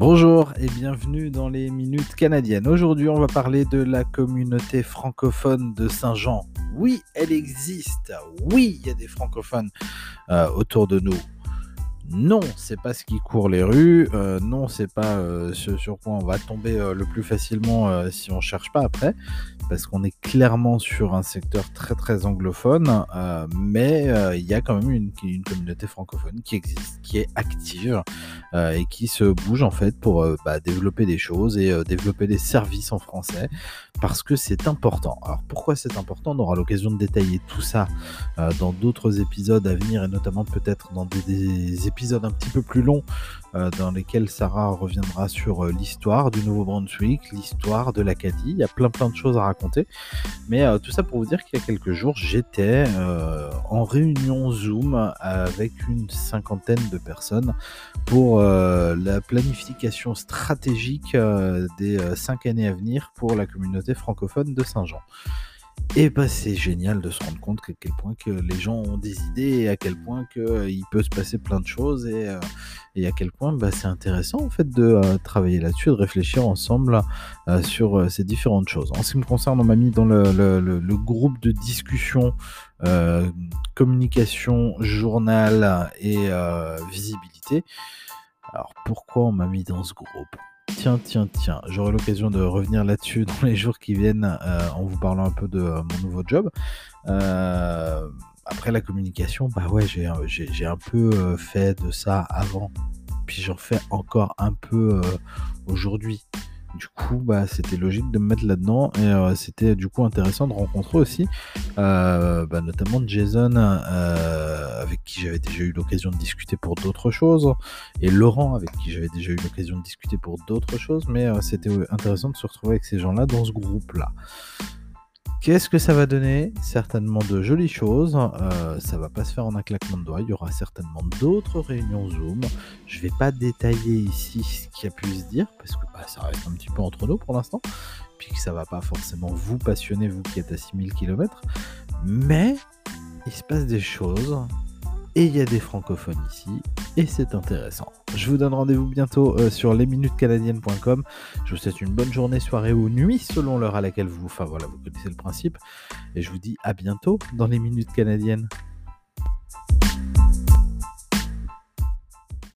Bonjour et bienvenue dans les Minutes Canadiennes. Aujourd'hui, on va parler de la communauté francophone de Saint-Jean. Oui, elle existe. Oui, il y a des francophones euh, autour de nous. Non, c'est pas ce qui court les rues. Euh, non, c'est pas euh, ce sur quoi on va tomber le plus facilement si on cherche pas après parce qu'on est clairement sur un secteur très très anglophone, euh, mais euh, il y a quand même une, communauté francophone qui existe, qui est active euh, et qui se bouge en fait pour bah, développer des choses et développer des services en français parce que c'est important. Alors pourquoi c'est important? On aura l'occasion de détailler tout ça dans d'autres épisodes à venir et notamment peut-être dans des, un petit peu plus longs dans lesquels Sarah reviendra sur l'histoire du Nouveau-Brunswick, l'histoire de l'Acadie. Il y a plein plein de choses à raconter mais euh, tout ça pour vous dire qu'il y a quelques jours, j'étais euh, en réunion Zoom avec une cinquantaine de personnes pour euh, la planification stratégique des cinq années à venir pour la communauté francophone de Saint-Jean. Et bah, c'est génial de se rendre compte à quel point que les gens ont des idées et à quel point que, euh, il peut se passer plein de choses et, euh, et à quel point bah, c'est intéressant en fait de euh, travailler là-dessus, de réfléchir ensemble sur ces différentes choses. En ce qui me concerne, on m'a mis dans le, groupe de discussion communication, journal et visibilité. Alors pourquoi on m'a mis dans ce groupe? Tiens, tiens, tiens, j'aurai l'occasion de revenir là-dessus dans les jours qui viennent euh, en vous parlant un peu de euh, mon nouveau job. Euh, après la communication, bah ouais, j'ai un peu fait de ça avant, puis j'en fais encore un peu aujourd'hui. Du coup, bah, c'était logique de me mettre là-dedans et euh, c'était du coup intéressant de rencontrer aussi, euh, bah, notamment Jason, euh, avec qui j'avais déjà eu l'occasion de discuter pour d'autres choses, et Laurent, avec qui j'avais déjà eu l'occasion de discuter pour d'autres choses, mais c'était intéressant de se retrouver avec ces gens-là dans ce groupe-là. Qu'est-ce que ça va donner? Certainement de jolies choses. Euh, ça va pas se faire en un claquement de doigts. Il y aura certainement d'autres réunions Zoom. Je vais pas détailler ici ce qui a pu se dire parce que bah, ça reste un petit peu entre nous pour l'instant. Puis que ça va pas forcément vous passionner, vous qui êtes à 6000 km. Mais il se passe des choses et il y a des francophones ici, et c'est intéressant. Je vous donne rendez-vous bientôt euh, sur lesminutescanadiennes.com. Je vous souhaite une bonne journée, soirée ou nuit, selon l'heure à laquelle vous... Enfin voilà, vous connaissez le principe. Et je vous dis à bientôt dans les Minutes Canadiennes.